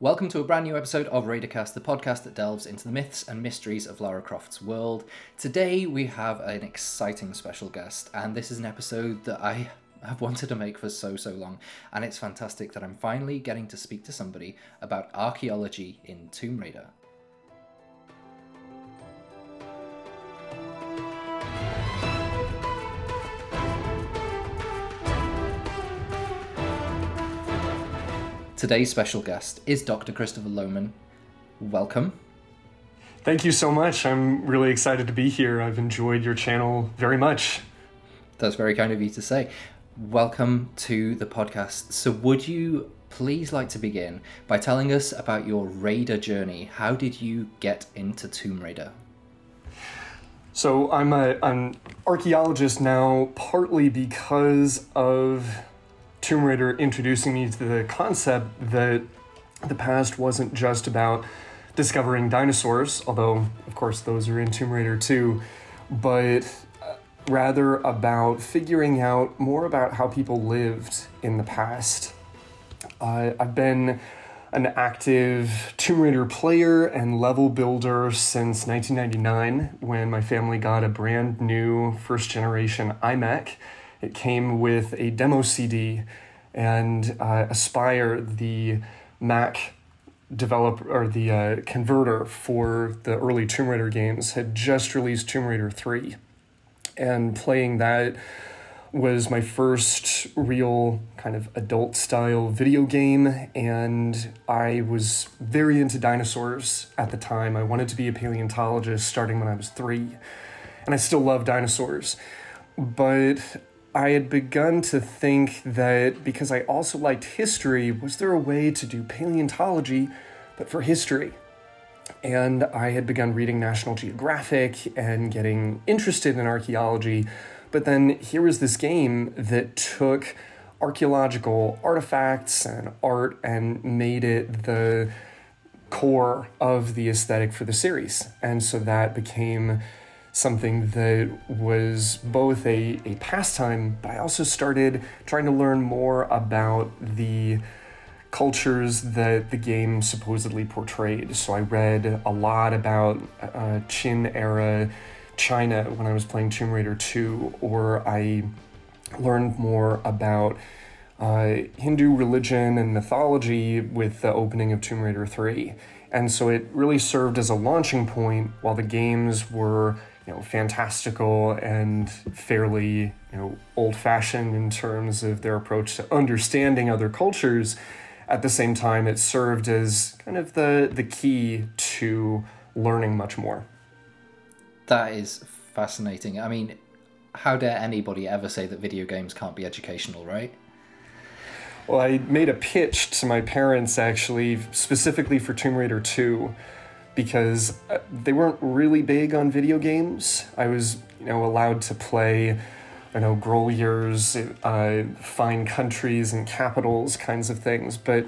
Welcome to a brand new episode of Raidercast, the podcast that delves into the myths and mysteries of Lara Croft's world. Today we have an exciting special guest, and this is an episode that I have wanted to make for so, so long, and it's fantastic that I'm finally getting to speak to somebody about archaeology in Tomb Raider. Today's special guest is Dr. Christopher Lohman. Welcome. Thank you so much. I'm really excited to be here. I've enjoyed your channel very much. That's very kind of you to say. Welcome to the podcast. So, would you please like to begin by telling us about your Raider journey? How did you get into Tomb Raider? So, I'm a, an archaeologist now, partly because of Tomb Raider introducing me to the concept that the past wasn't just about discovering dinosaurs, although, of course, those are in Tomb Raider too, but uh, rather about figuring out more about how people lived in the past. Uh, I've been an active Tomb Raider player and level builder since 1999 when my family got a brand new first generation iMac it came with a demo CD, and uh, Aspyr, the Mac developer or the uh, converter for the early Tomb Raider games, had just released Tomb Raider 3. And playing that was my first real kind of adult style video game, and I was very into dinosaurs at the time. I wanted to be a paleontologist starting when I was three, and I still love dinosaurs. But I had begun to think that because I also liked history, was there a way to do paleontology, but for history? And I had begun reading National Geographic and getting interested in archaeology. But then here was this game that took archaeological artifacts and art and made it the core of the aesthetic for the series. And so that became something that was both a, a pastime, but I also started trying to learn more about the cultures that the game supposedly portrayed. So I read a lot about uh, Qin era China when I was playing Tomb Raider 2, or I learned more about uh, Hindu religion and mythology with the opening of Tomb Raider 3. And so it really served as a launching point while the games were you know, fantastical and fairly, you know, old-fashioned in terms of their approach to understanding other cultures. At the same time, it served as kind of the the key to learning much more. That is fascinating. I mean, how dare anybody ever say that video games can't be educational, right? Well, I made a pitch to my parents actually, specifically for Tomb Raider 2 because uh, they weren't really big on video games. I was, you know, allowed to play, I know, Groliers, uh, find countries and capitals kinds of things, but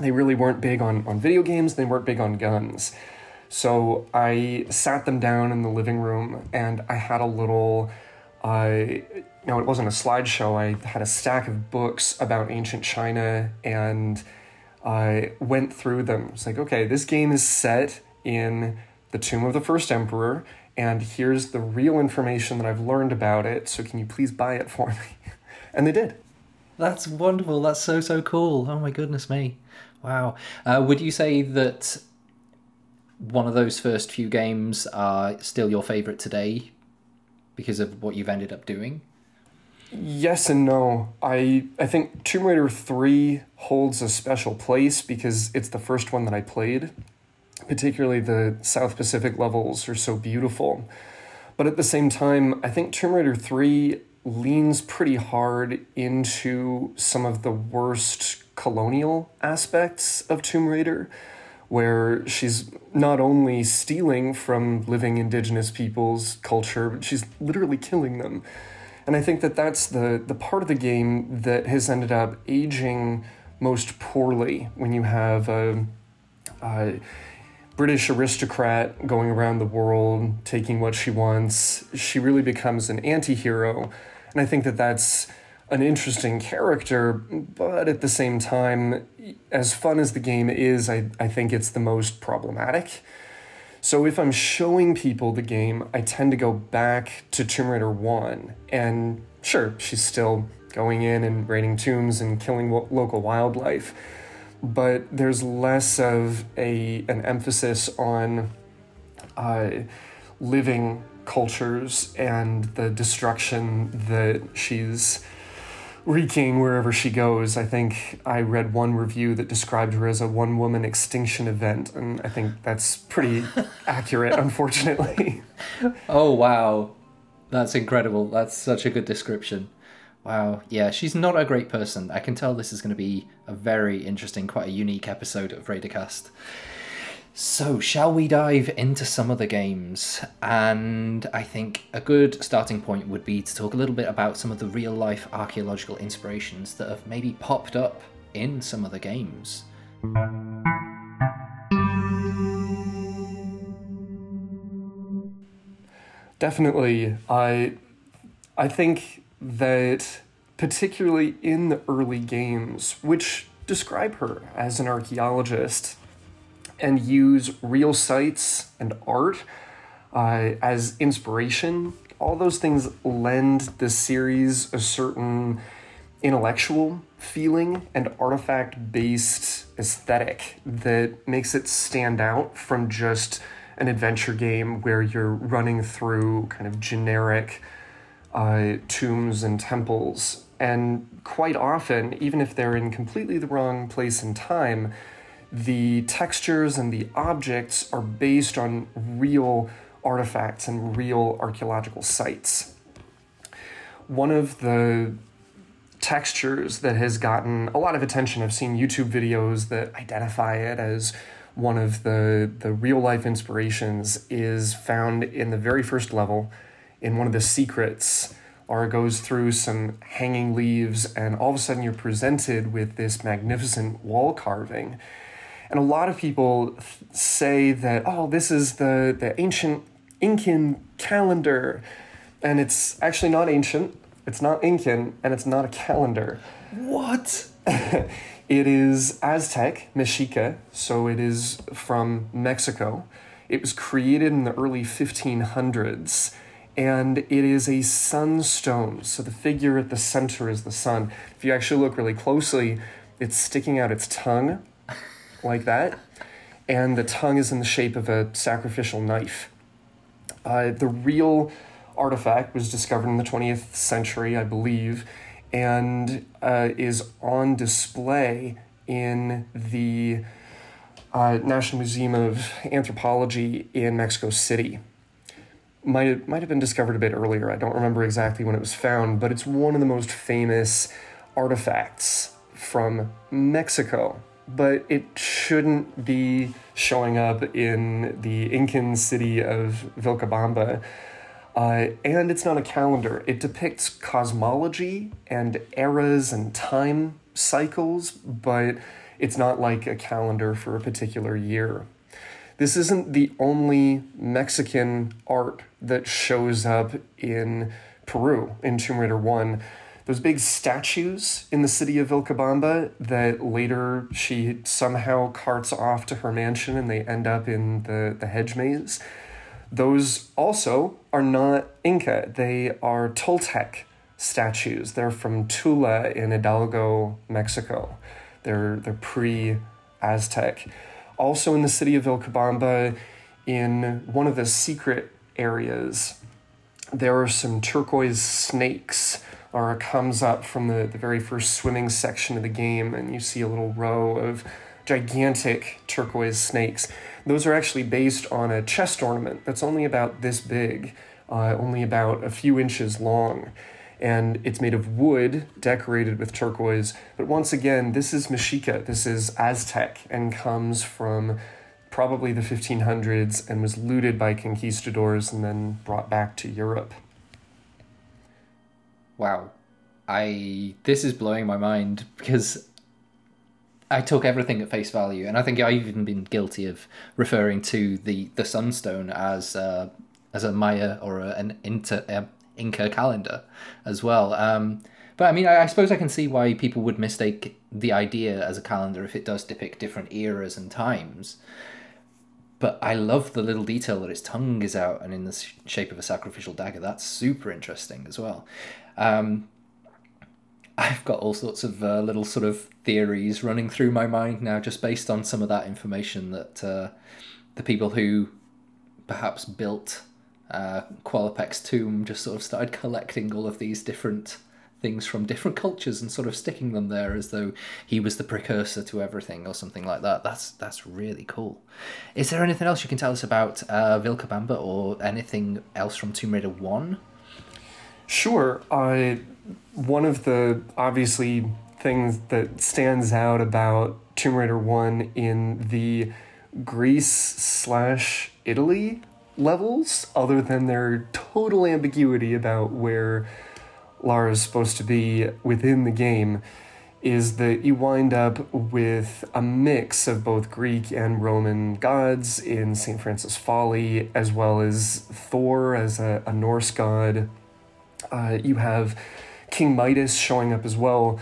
they really weren't big on, on video games, they weren't big on guns. So I sat them down in the living room and I had a little, uh, you know, it wasn't a slideshow, I had a stack of books about ancient China and I went through them. It's like, okay, this game is set in the tomb of the first emperor, and here's the real information that I've learned about it. So can you please buy it for me? and they did. That's wonderful. That's so so cool. Oh my goodness me! Wow. Uh, would you say that one of those first few games are still your favorite today because of what you've ended up doing? Yes and no. I I think Tomb Raider 3 holds a special place because it's the first one that I played particularly the South Pacific levels, are so beautiful. But at the same time, I think Tomb Raider 3 leans pretty hard into some of the worst colonial aspects of Tomb Raider, where she's not only stealing from living indigenous people's culture, but she's literally killing them. And I think that that's the, the part of the game that has ended up aging most poorly when you have a, a British aristocrat going around the world, taking what she wants. She really becomes an anti hero. And I think that that's an interesting character, but at the same time, as fun as the game is, I, I think it's the most problematic. So if I'm showing people the game, I tend to go back to Tomb Raider 1. And sure, she's still going in and raiding tombs and killing wo- local wildlife, but there's less of a an emphasis on uh, living cultures and the destruction that she's wreaking wherever she goes. I think I read one review that described her as a one woman extinction event, and I think that's pretty accurate, unfortunately. Oh, wow. That's incredible. That's such a good description. Wow. Yeah, she's not a great person. I can tell this is going to be a very interesting, quite a unique episode of Raidercast. So, shall we dive into some of the games? And I think a good starting point would be to talk a little bit about some of the real life archaeological inspirations that have maybe popped up in some of the games. Definitely. I I think that particularly in the early games, which describe her as an archaeologist and use real sites and art uh, as inspiration, all those things lend the series a certain intellectual feeling and artifact based aesthetic that makes it stand out from just an adventure game where you're running through kind of generic uh, tombs and temples. And quite often, even if they're in completely the wrong place and time, the textures and the objects are based on real artifacts and real archaeological sites. One of the textures that has gotten a lot of attention, I've seen YouTube videos that identify it as one of the, the real life inspirations, is found in the very first level in one of the secrets. Or goes through some hanging leaves, and all of a sudden you're presented with this magnificent wall carving and a lot of people say that, oh, this is the, the ancient Incan calendar. And it's actually not ancient, it's not Incan, and it's not a calendar. What? it is Aztec, Mexica, so it is from Mexico. It was created in the early 1500s, and it is a sunstone. So the figure at the center is the sun. If you actually look really closely, it's sticking out its tongue like that, and the tongue is in the shape of a sacrificial knife. Uh, the real artifact was discovered in the 20th century, I believe, and uh, is on display in the uh, National Museum of Anthropology in Mexico City. Might, might have been discovered a bit earlier. I don't remember exactly when it was found, but it's one of the most famous artifacts from Mexico but it shouldn't be showing up in the Incan city of Vilcabamba. Uh, and it's not a calendar. It depicts cosmology and eras and time cycles, but it's not like a calendar for a particular year. This isn't the only Mexican art that shows up in Peru in Tomb Raider 1 those big statues in the city of Vilcabamba that later she somehow carts off to her mansion and they end up in the, the hedge maze. Those also are not Inca, they are Toltec statues. They're from Tula in Hidalgo, Mexico. They're, they're pre Aztec. Also in the city of Vilcabamba, in one of the secret areas, there are some turquoise snakes or comes up from the, the very first swimming section of the game, and you see a little row of gigantic turquoise snakes. Those are actually based on a chest ornament that's only about this big, uh, only about a few inches long. And it's made of wood decorated with turquoise. But once again, this is Mexica, this is Aztec, and comes from probably the 1500s and was looted by conquistadors and then brought back to Europe wow, I this is blowing my mind because I took everything at face value, and I think I've even been guilty of referring to the the Sunstone as uh, as a Maya or a, an Inter, uh, Inca calendar as well. Um, But I mean, I, I suppose I can see why people would mistake the idea as a calendar if it does depict different eras and times. But I love the little detail that its tongue is out and in the shape of a sacrificial dagger. That's super interesting as well. Um, I've got all sorts of uh, little sort of theories running through my mind now, just based on some of that information that uh, the people who perhaps built uh, Qualopec's tomb just sort of started collecting all of these different things from different cultures and sort of sticking them there as though he was the precursor to everything or something like that. That's that's really cool. Is there anything else you can tell us about uh, Vilcabamba or anything else from Tomb Raider One? Sure. I one of the obviously things that stands out about Tomb Raider 1 in the Greece slash Italy levels, other than their total ambiguity about where Lara is supposed to be within the game, is that you wind up with a mix of both Greek and Roman gods in St. Francis Folly, as well as Thor as a, a Norse god. Uh, you have King Midas showing up as well.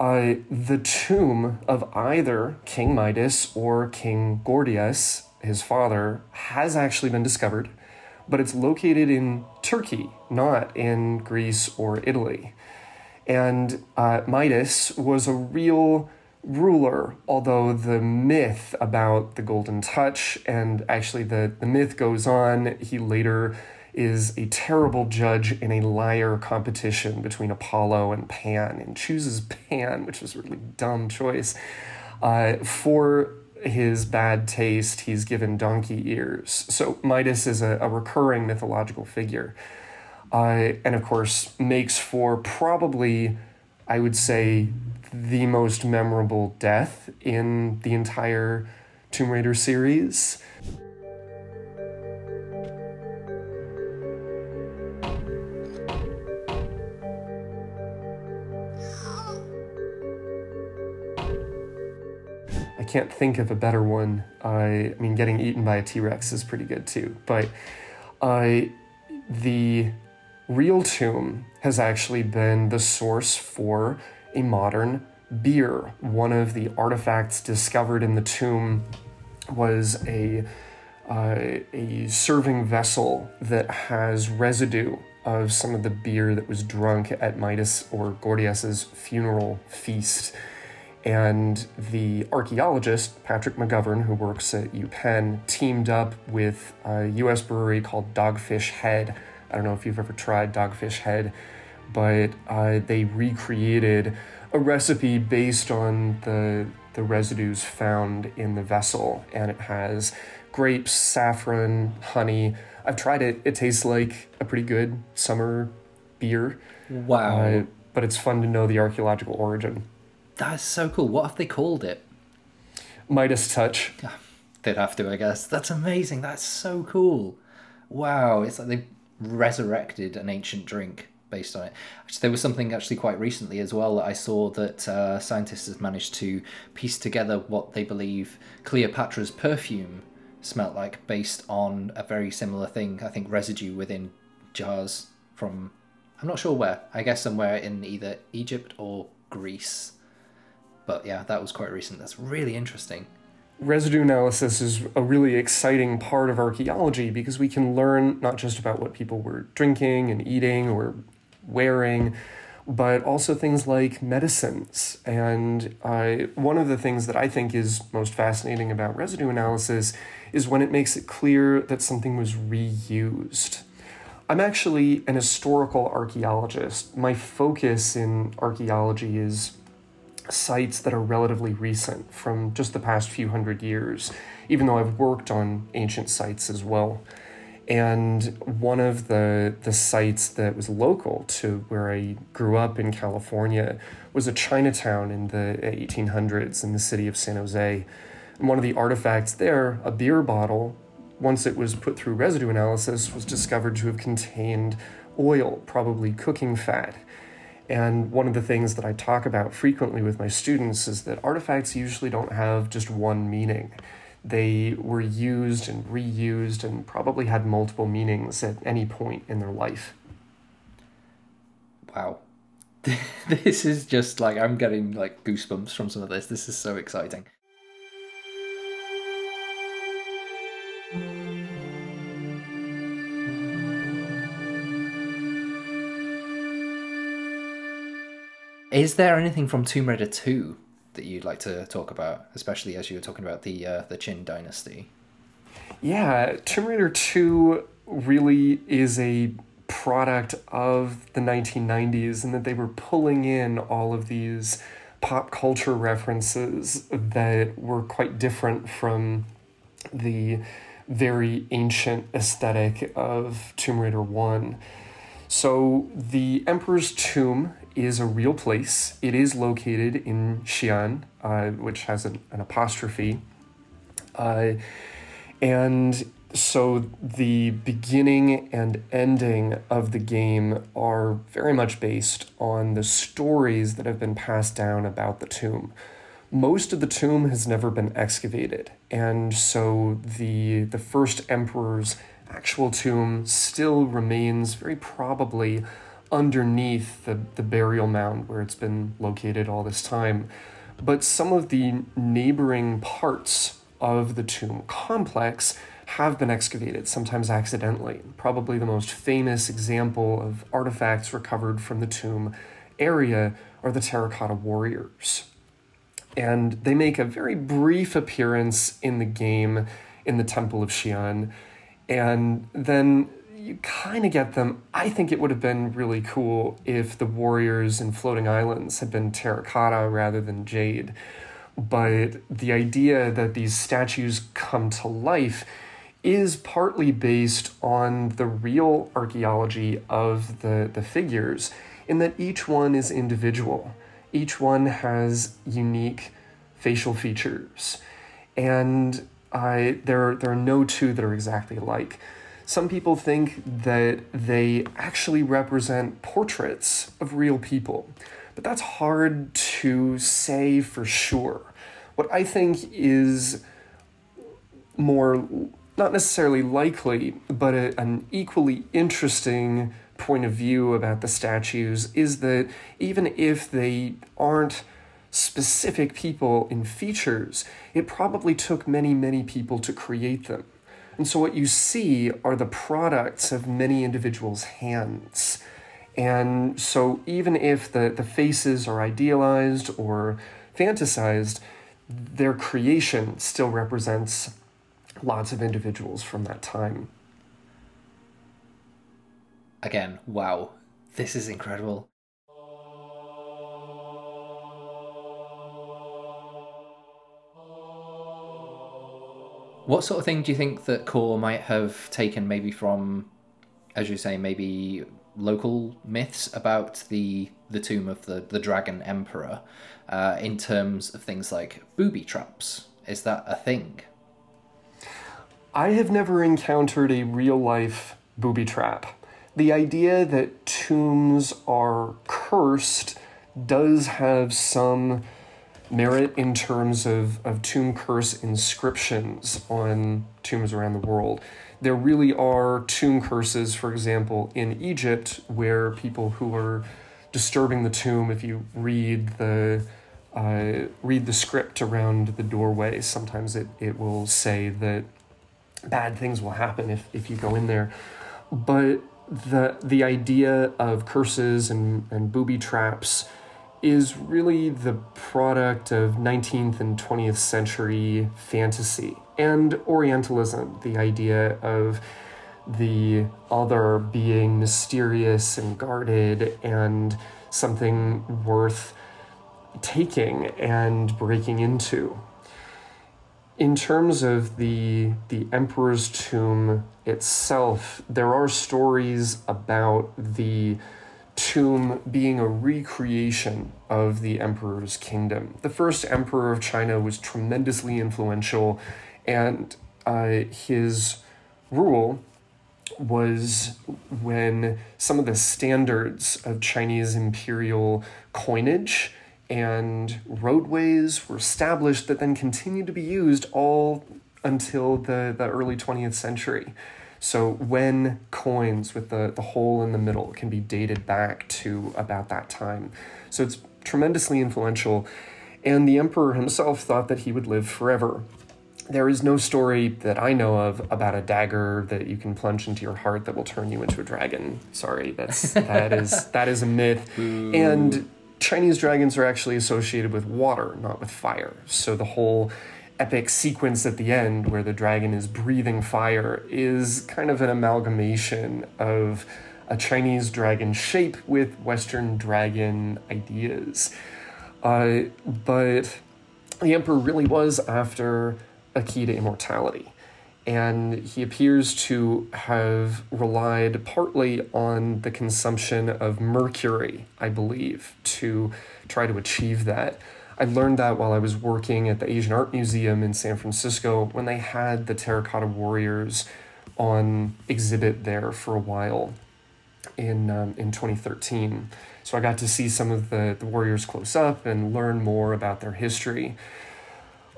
Uh, the tomb of either King Midas or King Gordias, his father, has actually been discovered, but it's located in Turkey, not in Greece or Italy. And uh, Midas was a real ruler, although the myth about the Golden Touch, and actually the, the myth goes on, he later is a terrible judge in a lyre competition between Apollo and Pan and chooses Pan, which was a really dumb choice. Uh, for his bad taste, he's given donkey ears. So Midas is a, a recurring mythological figure. Uh, and of course, makes for probably, I would say, the most memorable death in the entire Tomb Raider series. Can't think of a better one. I, I mean, getting eaten by a T Rex is pretty good too. But I, the real tomb has actually been the source for a modern beer. One of the artifacts discovered in the tomb was a uh, a serving vessel that has residue of some of the beer that was drunk at Midas or Gordius's funeral feast. And the archaeologist, Patrick McGovern, who works at UPenn, teamed up with a US brewery called Dogfish Head. I don't know if you've ever tried Dogfish Head, but uh, they recreated a recipe based on the, the residues found in the vessel. And it has grapes, saffron, honey. I've tried it. It tastes like a pretty good summer beer. Wow. Uh, but it's fun to know the archaeological origin. That's so cool. What have they called it? Midas Touch. They'd have to, I guess. That's amazing. That's so cool. Wow, it's like they've resurrected an ancient drink based on it. Actually, there was something actually quite recently as well that I saw that uh, scientists have managed to piece together what they believe Cleopatra's perfume smelt like based on a very similar thing. I think residue within jars from, I'm not sure where, I guess somewhere in either Egypt or Greece. But yeah, that was quite recent. That's really interesting. Residue analysis is a really exciting part of archaeology because we can learn not just about what people were drinking and eating or wearing, but also things like medicines. And uh, one of the things that I think is most fascinating about residue analysis is when it makes it clear that something was reused. I'm actually an historical archaeologist. My focus in archaeology is sites that are relatively recent from just the past few hundred years, even though I've worked on ancient sites as well. And one of the, the sites that was local to where I grew up in California was a Chinatown in the 1800s in the city of San Jose. And one of the artifacts there, a beer bottle, once it was put through residue analysis, was discovered to have contained oil, probably cooking fat. And one of the things that I talk about frequently with my students is that artifacts usually don't have just one meaning. They were used and reused and probably had multiple meanings at any point in their life. Wow. this is just like I'm getting like goosebumps from some of this. This is so exciting. Is there anything from Tomb Raider 2 that you'd like to talk about, especially as you were talking about the uh, the Qin dynasty? Yeah, Tomb Raider 2 really is a product of the 1990s and that they were pulling in all of these pop culture references that were quite different from the very ancient aesthetic of Tomb Raider 1. So, the Emperor's Tomb is a real place. It is located in Xi'an, uh, which has an, an apostrophe. Uh, and so the beginning and ending of the game are very much based on the stories that have been passed down about the tomb. Most of the tomb has never been excavated, and so the the first emperor's actual tomb still remains very probably underneath the, the burial mound where it's been located all this time. But some of the neighboring parts of the tomb complex have been excavated, sometimes accidentally. Probably the most famous example of artifacts recovered from the tomb area are the terracotta warriors. And they make a very brief appearance in the game in the Temple of Xi'an. And then you kind of get them. I think it would have been really cool if the warriors in Floating Islands had been terracotta rather than jade. But the idea that these statues come to life is partly based on the real archaeology of the, the figures, in that each one is individual. Each one has unique facial features. And I, there, there are no two that are exactly alike. Some people think that they actually represent portraits of real people, but that's hard to say for sure. What I think is more, not necessarily likely, but a, an equally interesting point of view about the statues is that even if they aren't specific people in features, it probably took many, many people to create them. And so what you see are the products of many individuals' hands. And so even if the, the faces are idealized or fantasized, their creation still represents lots of individuals from that time. Again, wow. This is incredible. What sort of thing do you think that Core might have taken maybe from, as you say, maybe local myths about the the tomb of the, the dragon emperor uh, in terms of things like booby traps? Is that a thing? I have never encountered a real life booby trap. The idea that tombs are cursed does have some merit in terms of, of tomb curse inscriptions on tombs around the world. There really are tomb curses, for example, in Egypt, where people who are disturbing the tomb, if you read the uh, read the script around the doorway, sometimes it, it will say that bad things will happen if, if you go in there. But the the idea of curses and, and booby traps is really the product of 19th and 20th century fantasy and Orientalism, the idea of the other being mysterious and guarded and something worth taking and breaking into. In terms of the the emperor's tomb itself, there are stories about the tomb being a recreation of the emperor's kingdom. The first emperor of China was tremendously influential, and uh, his rule was when some of the standards of Chinese imperial coinage and roadways were established that then continued to be used all until the, the early 20th century. So when coins with the, the hole in the middle can be dated back to about that time. So it's tremendously influential. And the emperor himself thought that he would live forever. There is no story that I know of about a dagger that you can plunge into your heart that will turn you into a dragon. Sorry, that's that is that is a myth. Ooh. And Chinese dragons are actually associated with water, not with fire. So the whole epic sequence at the end where the dragon is breathing fire is kind of an amalgamation of a Chinese dragon shape with Western dragon ideas. Uh, but the emperor really was after a key to immortality. And he appears to have relied partly on the consumption of mercury, I believe, to try to achieve that. I learned that while I was working at the Asian Art Museum in San Francisco when they had the terracotta warriors on exhibit there for a while in um, in 2013. So I got to see some of the, the warriors close up and learn more about their history.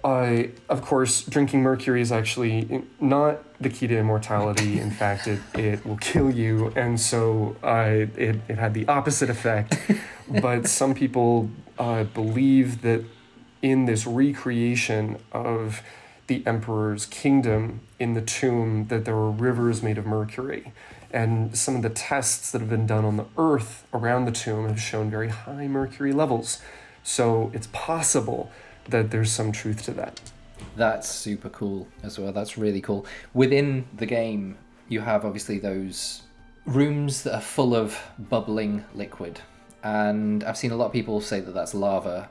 I, of course, drinking mercury is actually not the key to immortality. In fact, it, it will kill you. And so I, it, it had the opposite effect. but some people uh, believe that in this recreation of the emperor's kingdom in the tomb, that there were rivers made of mercury. And some of the tests that have been done on the earth around the tomb have shown very high mercury levels. So it's possible that there's some truth to that. That's super cool as well. That's really cool. Within the game, you have obviously those rooms that are full of bubbling liquid. And I've seen a lot of people say that that's lava.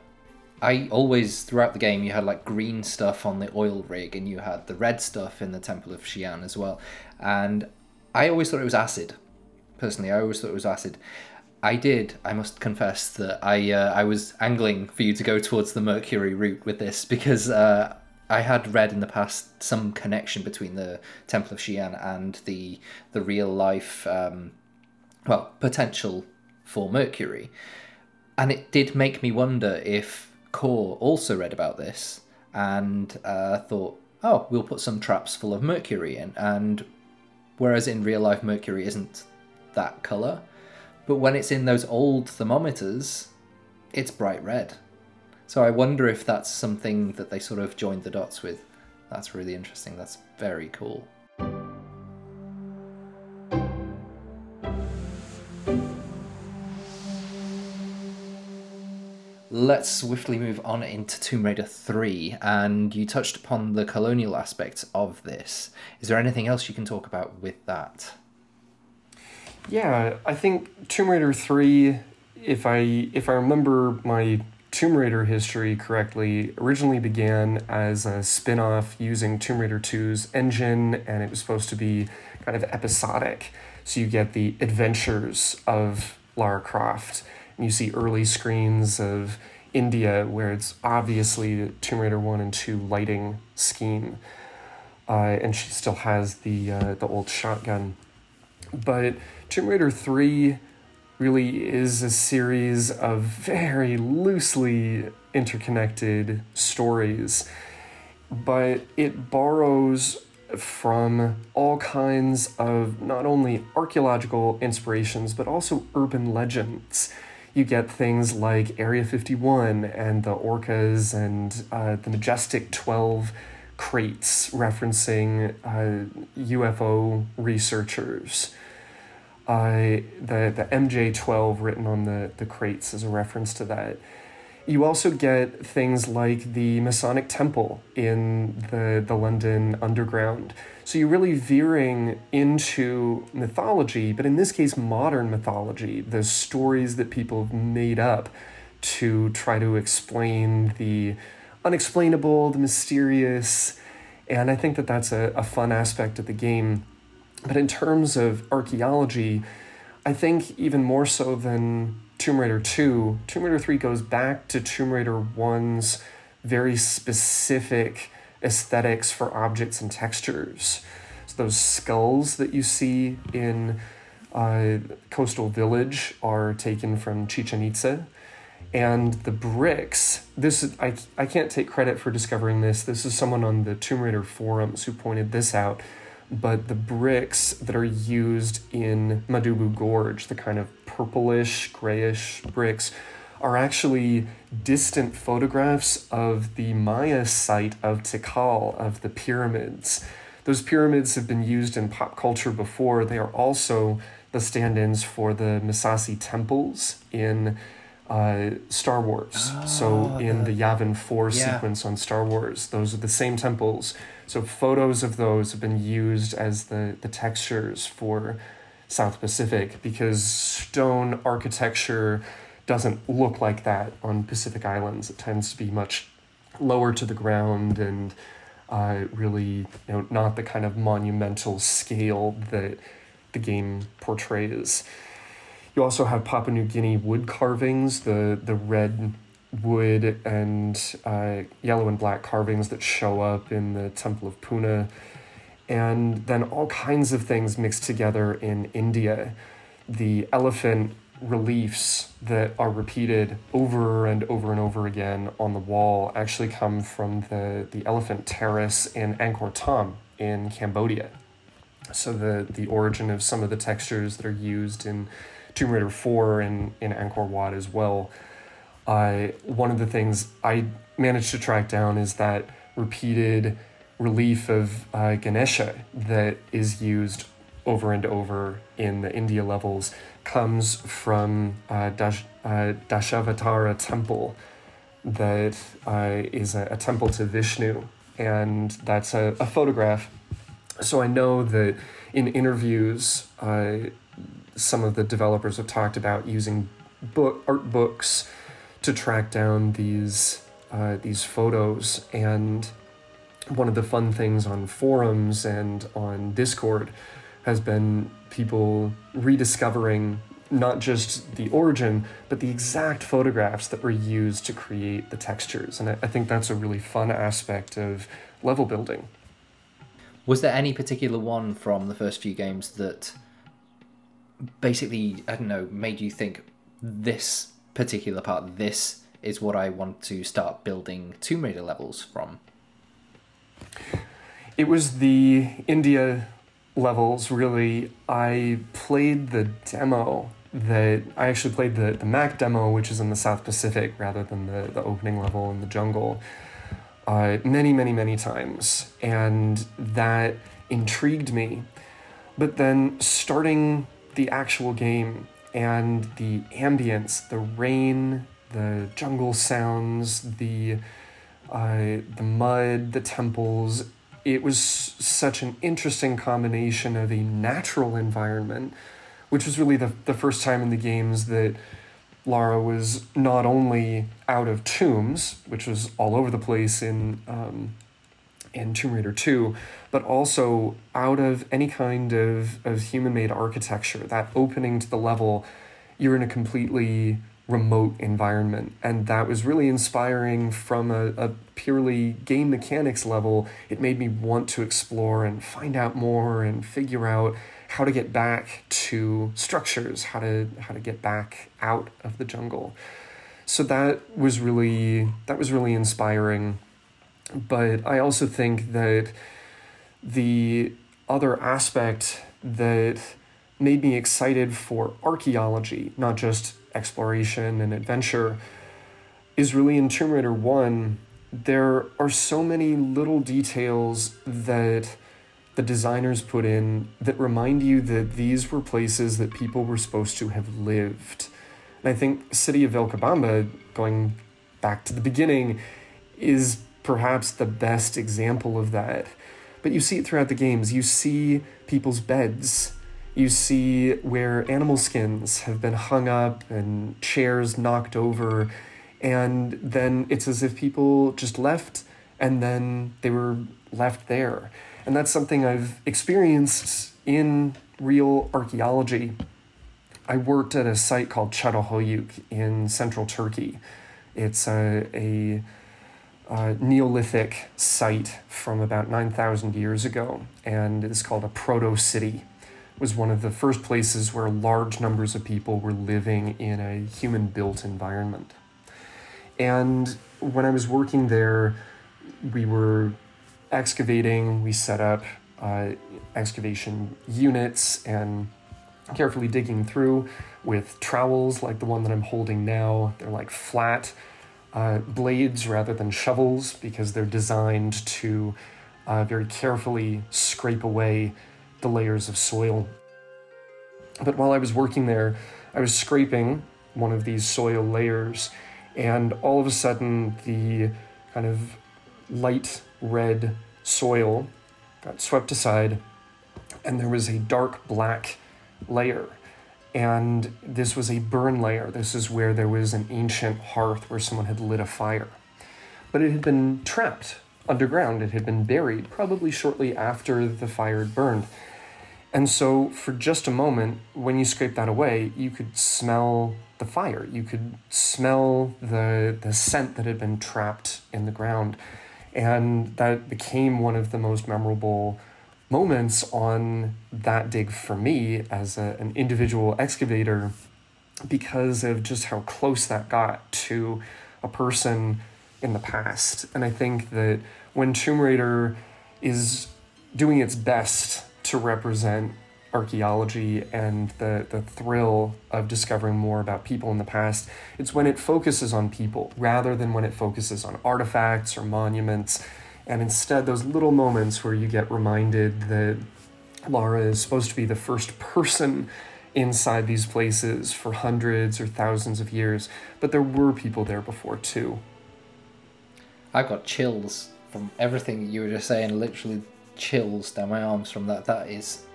I always, throughout the game, you had like green stuff on the oil rig and you had the red stuff in the Temple of Xi'an as well. And I always thought it was acid. Personally, I always thought it was acid. I did. I must confess that I uh, I was angling for you to go towards the Mercury route with this because uh, I had read in the past some connection between the Temple of Xi'an and the the real life, um, well, potential for Mercury, and it did make me wonder if Core also read about this and uh, thought, oh, we'll put some traps full of Mercury in, and whereas in real life Mercury isn't that color but when it's in those old thermometers, it's bright red. So I wonder if that's something that they sort of joined the dots with. That's really interesting. That's very cool. Let's swiftly move on into Tomb Raider 3, and you touched upon the colonial aspects of this. Is there anything else you can talk about with that? Yeah, I think Tomb Raider 3, if I if I remember my Tomb Raider history correctly, originally began as a spin-off using Tomb Raider 2's engine and it was supposed to be kind of episodic. So you get the adventures of Lara Croft and you see early screens of India where it's obviously the Tomb Raider 1 and 2 lighting scheme. Uh, and she still has the uh, the old shotgun. But Tomb Raider 3 really is a series of very loosely interconnected stories, but it borrows from all kinds of not only archaeological inspirations but also urban legends. You get things like Area 51 and the orcas and uh, the Majestic 12 crates referencing uh, UFO researchers. Uh, the, the MJ12 written on the, the crates is a reference to that. You also get things like the Masonic Temple in the, the London Underground. So you're really veering into mythology, but in this case, modern mythology, the stories that people have made up to try to explain the unexplainable, the mysterious. And I think that that's a, a fun aspect of the game but in terms of archaeology, I think even more so than Tomb Raider 2, Tomb Raider 3 goes back to Tomb Raider 1's very specific aesthetics for objects and textures. So those skulls that you see in uh, Coastal Village are taken from Chichen Itza. And the bricks, this I, I can't take credit for discovering this. This is someone on the Tomb Raider forums who pointed this out but the bricks that are used in Madubu Gorge, the kind of purplish, grayish bricks, are actually distant photographs of the Maya site of Tikal, of the pyramids. Those pyramids have been used in pop culture before. They are also the stand ins for the Massassi temples in uh, Star Wars. Oh, so in the, the Yavin 4 yeah. sequence on Star Wars, those are the same temples. So photos of those have been used as the, the textures for South Pacific because stone architecture doesn't look like that on Pacific Islands. It tends to be much lower to the ground and uh, really you know not the kind of monumental scale that the game portrays. You also have Papua New Guinea wood carvings, the the red wood and uh, yellow and black carvings that show up in the Temple of Puna, and then all kinds of things mixed together in India. The elephant reliefs that are repeated over and over and over again on the wall actually come from the, the elephant terrace in Angkor Thom in Cambodia. So the, the origin of some of the textures that are used in Tomb Raider 4 and in Angkor Wat as well. I, one of the things I managed to track down is that repeated relief of uh, Ganesha that is used over and over in the India levels comes from uh, Dash, uh, Dashavatara temple that uh, is a, a, temple to Vishnu, and that's a, a, photograph. So I know that in interviews, uh, some of the developers have talked about using book art books to track down these uh, these photos and one of the fun things on forums and on Discord has been people rediscovering not just the origin, but the exact photographs that were used to create the textures. And I, I think that's a really fun aspect of level building. Was there any particular one from the first few games that basically, I don't know, made you think this particular part, this is what I want to start building Tomb Raider levels from? It was the India levels, really, I played the demo that I actually played the, the Mac demo, which is in the South Pacific rather than the, the opening level in the jungle, uh, many, many, many times. And that intrigued me. But then starting the actual game and the ambience, the rain, the jungle sounds, the uh, the mud, the temples, it was such an interesting combination of a natural environment, which was really the, the first time in the games that Lara was not only out of tombs, which was all over the place in um, in Tomb Raider 2, but also out of any kind of, of human made architecture. That opening to the level, you're in a completely remote environment. And that was really inspiring from a, a purely game mechanics level. It made me want to explore and find out more and figure out how to get back to structures, how to how to get back out of the jungle. So that was really that was really inspiring. But I also think that the other aspect that made me excited for archaeology, not just exploration and adventure is really in Tomb Raider 1. There are so many little details that the designers put in that remind you that these were places that people were supposed to have lived. And I think City of Vilcabamba, going back to the beginning, is perhaps the best example of that. But you see it throughout the games. You see people's beds you see where animal skins have been hung up and chairs knocked over, and then it's as if people just left and then they were left there. And that's something I've experienced in real archaeology. I worked at a site called Çatalhöyük in central Turkey. It's a, a, a Neolithic site from about 9,000 years ago, and it's called a proto city It was one of the first places where large numbers of people were living in a human built environment. And when I was working there, we were excavating, we set up uh, excavation units and carefully digging through with trowels like the one that I'm holding now. They're like flat uh, blades rather than shovels because they're designed to uh, very carefully scrape away the layers of soil. But while I was working there, I was scraping one of these soil layers, and all of a sudden, the kind of light red soil got swept aside, and there was a dark black layer. And this was a burn layer. This is where there was an ancient hearth where someone had lit a fire. But it had been trapped underground, it had been buried, probably shortly after the fire had burned. And so, for just a moment, when you scrape that away, you could smell the fire. You could smell the, the scent that had been trapped in the ground. And that became one of the most memorable moments on that dig for me as a, an individual excavator because of just how close that got to a person in the past. And I think that when Tomb Raider is doing its best to represent archaeology and the, the thrill of discovering more about people in the past, it's when it focuses on people rather than when it focuses on artifacts or monuments and instead those little moments where you get reminded that Lara is supposed to be the first person inside these places for hundreds or thousands of years, but there were people there before too. I got chills from everything you were just saying, literally chills down my arms from that. That is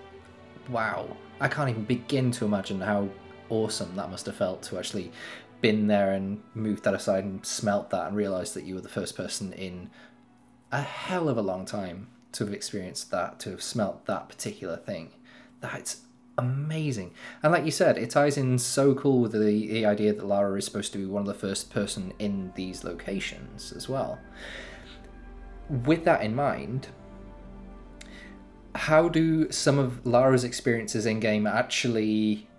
wow. I can't even begin to imagine how awesome that must have felt to actually been there and moved that aside and smelt that and realized that you were the first person in a hell of a long time to have experienced that, to have smelt that particular thing. That's amazing. And like you said, it ties in so cool with the, the idea that Lara is supposed to be one of the first person in these locations as well. With that in mind, how do some of Lara's experiences in game actually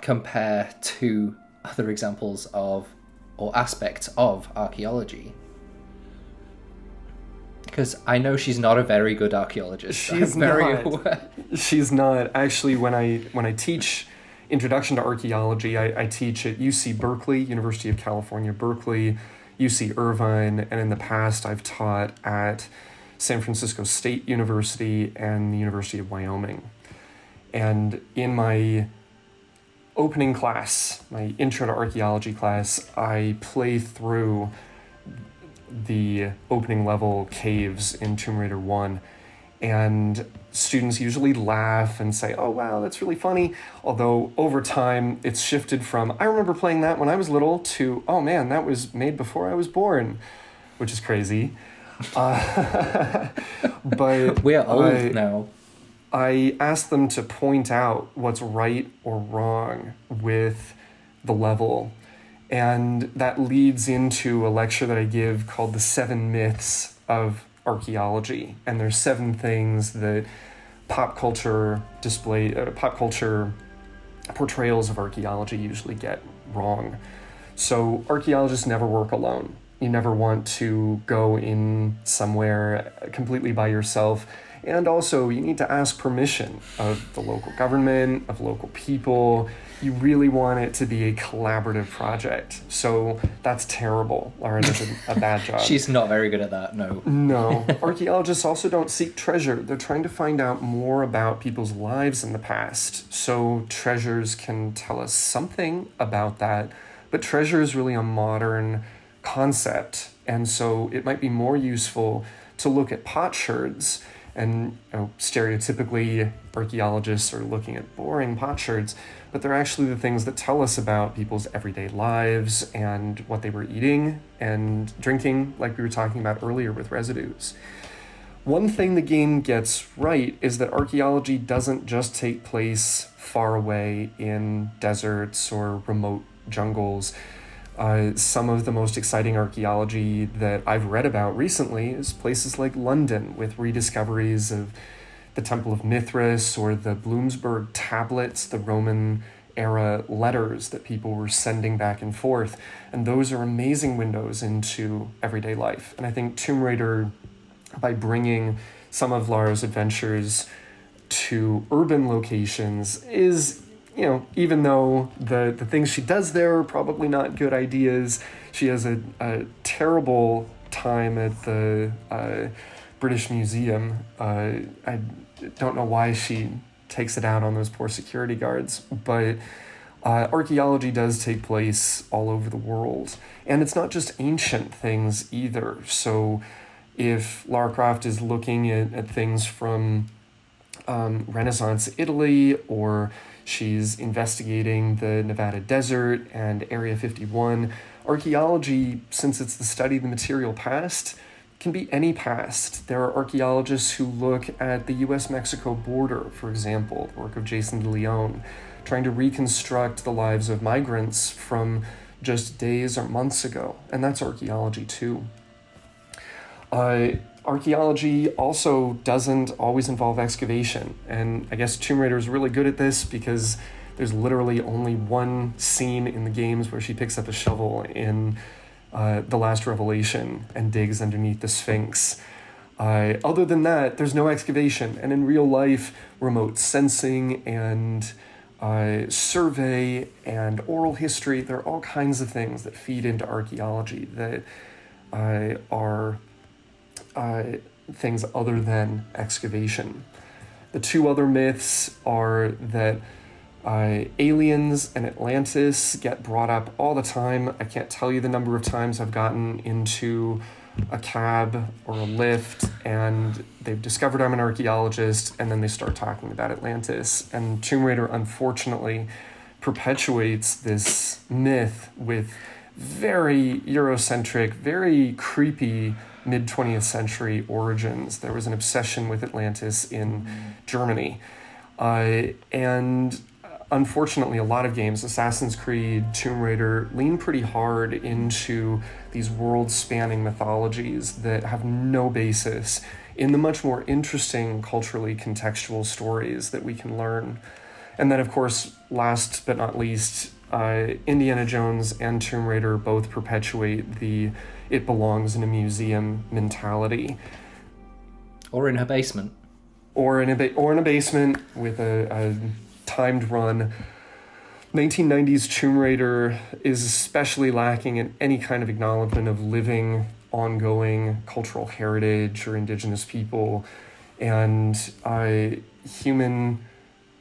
compare to other examples of or aspects of archaeology? Because I know she's not a very good archaeologist. She's not. She's not. Actually, when I when I teach introduction to archaeology, I, I teach at UC Berkeley, University of California, Berkeley, UC Irvine, and in the past I've taught at San Francisco State University and the University of Wyoming. And in my opening class, my intro to archaeology class, I play through the opening level caves in Tomb Raider 1. And students usually laugh and say, oh, wow, that's really funny. Although over time, it's shifted from, I remember playing that when I was little, to, oh man, that was made before I was born, which is crazy. Uh, but we're old I, now. I asked them to point out what's right or wrong with the level and that leads into a lecture that I give called The Seven Myths of Archaeology. And there's seven things that pop culture display, uh, pop culture portrayals of archaeology usually get wrong. So archaeologists never work alone. You never want to go in somewhere completely by yourself. And also, you need to ask permission of the local government, of local people you really want it to be a collaborative project. So that's terrible. Lauren does a, a bad job. She's not very good at that, no. no. Archaeologists also don't seek treasure. They're trying to find out more about people's lives in the past. So treasures can tell us something about that. But treasure is really a modern concept. And so it might be more useful to look at potsherds and you know, stereotypically archaeologists are looking at boring potsherds but they're actually the things that tell us about people's everyday lives and what they were eating and drinking, like we were talking about earlier with residues. One thing the game gets right is that archaeology doesn't just take place far away in deserts or remote jungles. Uh, some of the most exciting archaeology that I've read about recently is places like London with rediscoveries of the Temple of Mithras or the Bloomberg tablets, the Roman era letters that people were sending back and forth. And those are amazing windows into everyday life. And I think Tomb Raider by bringing some of Lara's adventures to urban locations is you know even though the the things she does there are probably not good ideas she has a, a terrible time at the uh, British Museum uh, I don't know why she takes it out on those poor security guards but uh, archaeology does take place all over the world and it's not just ancient things either so if Lara Croft is looking at, at things from um, Renaissance Italy, or she's investigating the Nevada desert and Area 51. Archaeology, since it's the study of the material past, can be any past. There are archaeologists who look at the US Mexico border, for example, the work of Jason de Leon, trying to reconstruct the lives of migrants from just days or months ago, and that's archaeology too. Uh, archaeology also doesn't always involve excavation. And I guess Tomb Raider is really good at this because there's literally only one scene in the games where she picks up a shovel in uh, The Last Revelation and digs underneath the Sphinx. Uh, other than that, there's no excavation. And in real life, remote sensing and uh, survey and oral history, there are all kinds of things that feed into archaeology that uh, are uh, things other than excavation. The two other myths are that uh, aliens and Atlantis get brought up all the time. I can't tell you the number of times I've gotten into a cab or a lift and they've discovered I'm an archaeologist and then they start talking about Atlantis. And Tomb Raider, unfortunately, perpetuates this myth with very Eurocentric, very creepy mid 20th century origins. There was an obsession with Atlantis in Germany. Uh, and unfortunately, a lot of games, Assassin's Creed, Tomb Raider, lean pretty hard into these world spanning mythologies that have no basis in the much more interesting, culturally contextual stories that we can learn. And then, of course, last but not least, uh, Indiana Jones and Tomb Raider both perpetuate the it belongs in a museum mentality. Or in her basement. Or in a ba- or in a basement with a, a timed run. 1990s Tomb Raider is especially lacking in any kind of acknowledgement of living, ongoing cultural heritage or indigenous people and uh, human,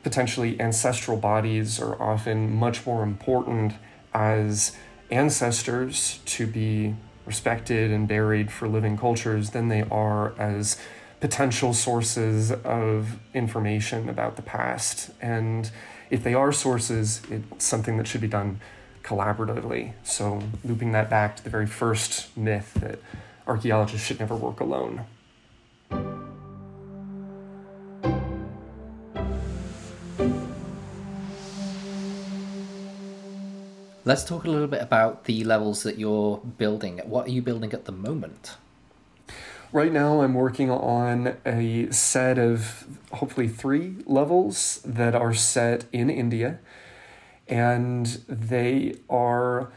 potentially ancestral bodies are often much more important as ancestors to be respected and buried for living cultures than they are as potential sources of information about the past. And if they are sources, it's something that should be done collaboratively. So, looping that back to the very first myth that archaeologists should never work alone. Let's talk a little bit about the levels that you're building. What are you building at the moment? Right now, I'm working on a set of hopefully three levels that are set in India, and they are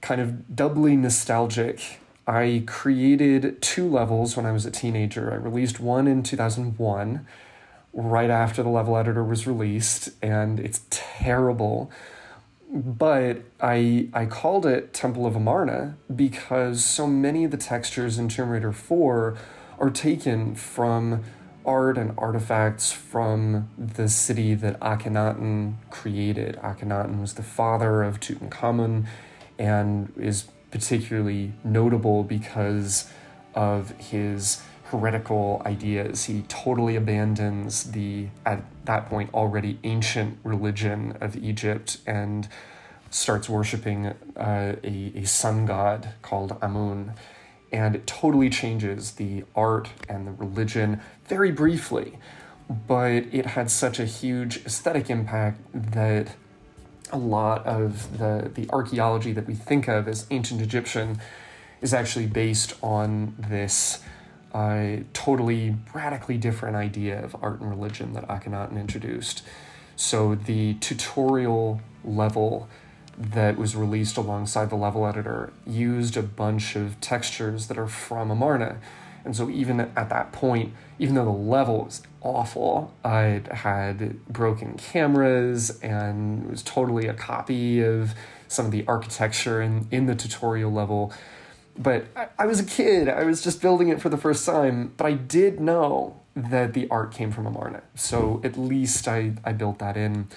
kind of doubly nostalgic. I created two levels when I was a teenager. I released one in 2001, right after the level editor was released, and it's terrible but I I called it Temple of Amarna because so many of the textures in Tomb Raider 4 are taken from art and artifacts from the city that Akhenaten created. Akhenaten was the father of Tutankhamun and is particularly notable because of his heretical ideas. He totally abandons the, at that point, already ancient religion of Egypt and starts worshiping uh, a, a sun god called Amun. And it totally changes the art and the religion very briefly. But it had such a huge aesthetic impact that a lot of the, the archaeology that we think of as ancient Egyptian is actually based on this a totally radically different idea of art and religion that Akhenaten introduced. So the tutorial level that was released alongside the level editor used a bunch of textures that are from Amarna. And so even at that point, even though the level was awful, I had broken cameras and it was totally a copy of some of the architecture in, in the tutorial level. But I, I was a kid, I was just building it for the first time, but I did know that the art came from Amarna. So at least I, I built that in.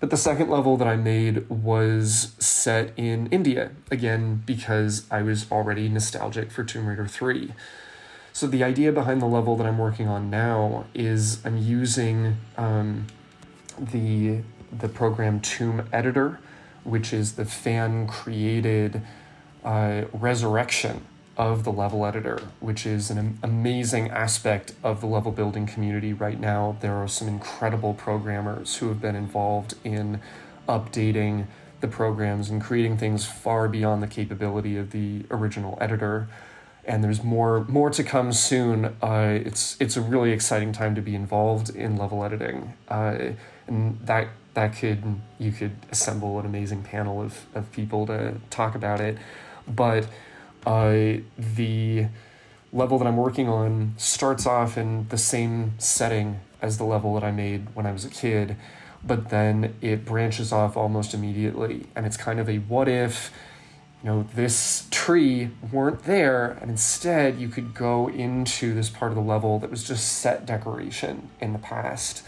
But the second level that I made was set in India, again, because I was already nostalgic for Tomb Raider 3. So the idea behind the level that I'm working on now is I'm using um, the the program Tomb Editor, which is the fan created resurrection of the level editor, which is an amazing aspect of the level building community right now. There are some incredible programmers who have been involved in updating the programs and creating things far beyond the capability of the original editor and there's more more to come soon. Uh, it's it's a really exciting time to be involved in level editing, uh, and that that could you could assemble an amazing panel of, of people to talk about it, but uh, the level that I'm working on starts off in the same setting as the level that I made when I was a kid, but then it branches off almost immediately, and it's kind of a what if you know, this tree weren't there, and instead you could go into this part of the level that was just set decoration in the past.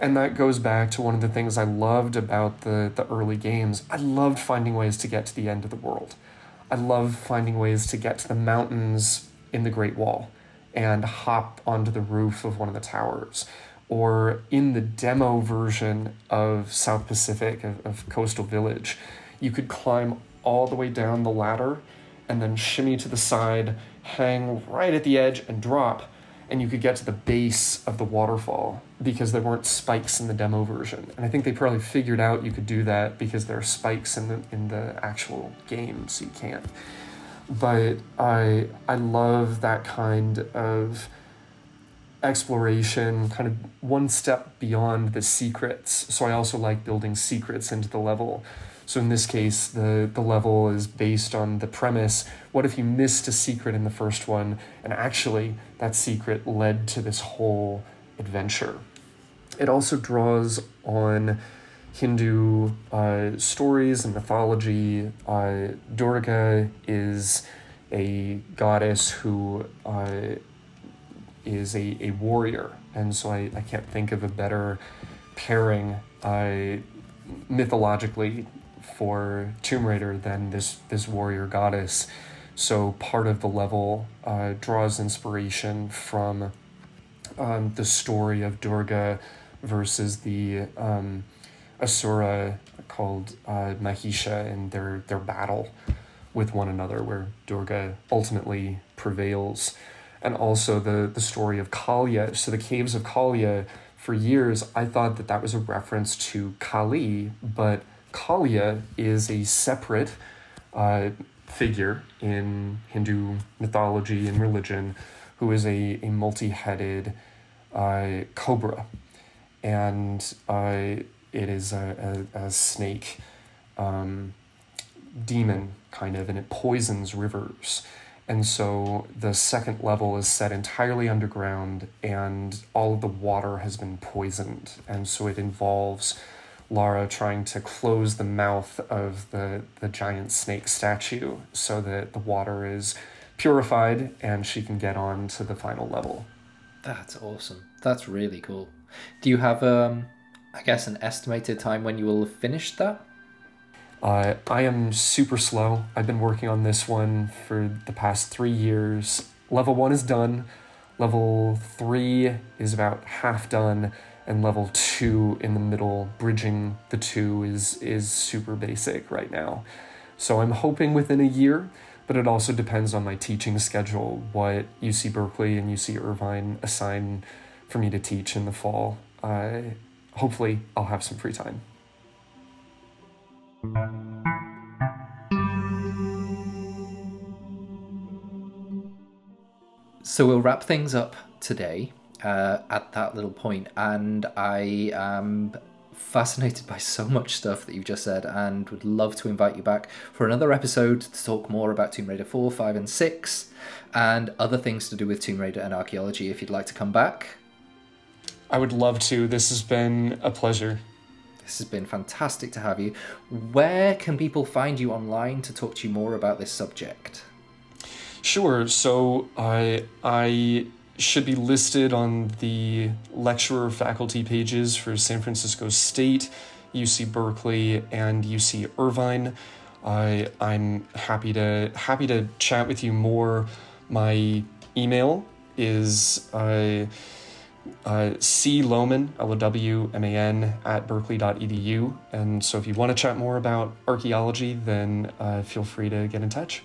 And that goes back to one of the things I loved about the, the early games. I loved finding ways to get to the end of the world. I love finding ways to get to the mountains in the Great Wall and hop onto the roof of one of the towers. Or in the demo version of South Pacific, of, of Coastal Village, you could climb all the way down the ladder and then shimmy to the side, hang right at the edge, and drop. And you could get to the base of the waterfall because there weren't spikes in the demo version. And I think they probably figured out you could do that because there are spikes in the in the actual game, so you can't. But I I love that kind of exploration, kind of one step beyond the secrets. So I also like building secrets into the level so in this case, the, the level is based on the premise what if you missed a secret in the first one, and actually that secret led to this whole adventure? It also draws on Hindu uh, stories and mythology. Uh, Durga is a goddess who uh, is a, a warrior, and so I, I can't think of a better pairing uh, mythologically for Tomb Raider than this this warrior goddess. So part of the level uh, draws inspiration from um, the story of Durga versus the um, Asura called uh, Mahisha and their their battle with one another, where Durga ultimately prevails, and also the the story of Kalia. So the caves of Kalia. For years, I thought that that was a reference to Kali, but Kalia is a separate uh, figure in Hindu mythology and religion who is a, a multi headed uh, cobra. And uh, it is a, a, a snake um, demon, kind of, and it poisons rivers. And so the second level is set entirely underground, and all of the water has been poisoned. And so it involves Lara trying to close the mouth of the, the giant snake statue so that the water is purified and she can get on to the final level. That's awesome. That's really cool. Do you have, um, I guess, an estimated time when you will have finished that? Uh, I am super slow. I've been working on this one for the past three years. Level one is done. Level three is about half done and level two in the middle, bridging the two is is super basic right now. So I'm hoping within a year, but it also depends on my teaching schedule, what UC Berkeley and UC Irvine assign for me to teach in the fall. Uh, hopefully, I'll have some free time. So we'll wrap things up today uh, at that little point, and I am fascinated by so much stuff that you've just said and would love to invite you back for another episode to talk more about Tomb Raider 4, 5, and 6 and other things to do with Tomb Raider and archaeology if you'd like to come back. I would love to. This has been a pleasure. This has been fantastic to have you. Where can people find you online to talk to you more about this subject? Sure. So I I should be listed on the lecturer faculty pages for San Francisco State, UC Berkeley, and UC Irvine. I I'm happy to happy to chat with you more. My email is uh, uh, C Lowman, L O W M A N, at berkeley.edu. And so if you want to chat more about archaeology, then uh, feel free to get in touch.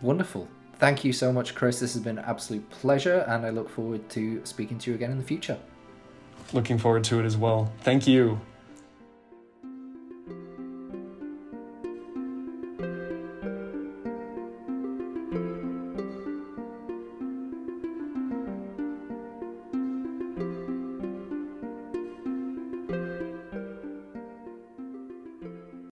Wonderful. Thank you so much, Chris. This has been an absolute pleasure, and I look forward to speaking to you again in the future. Looking forward to it as well. Thank you.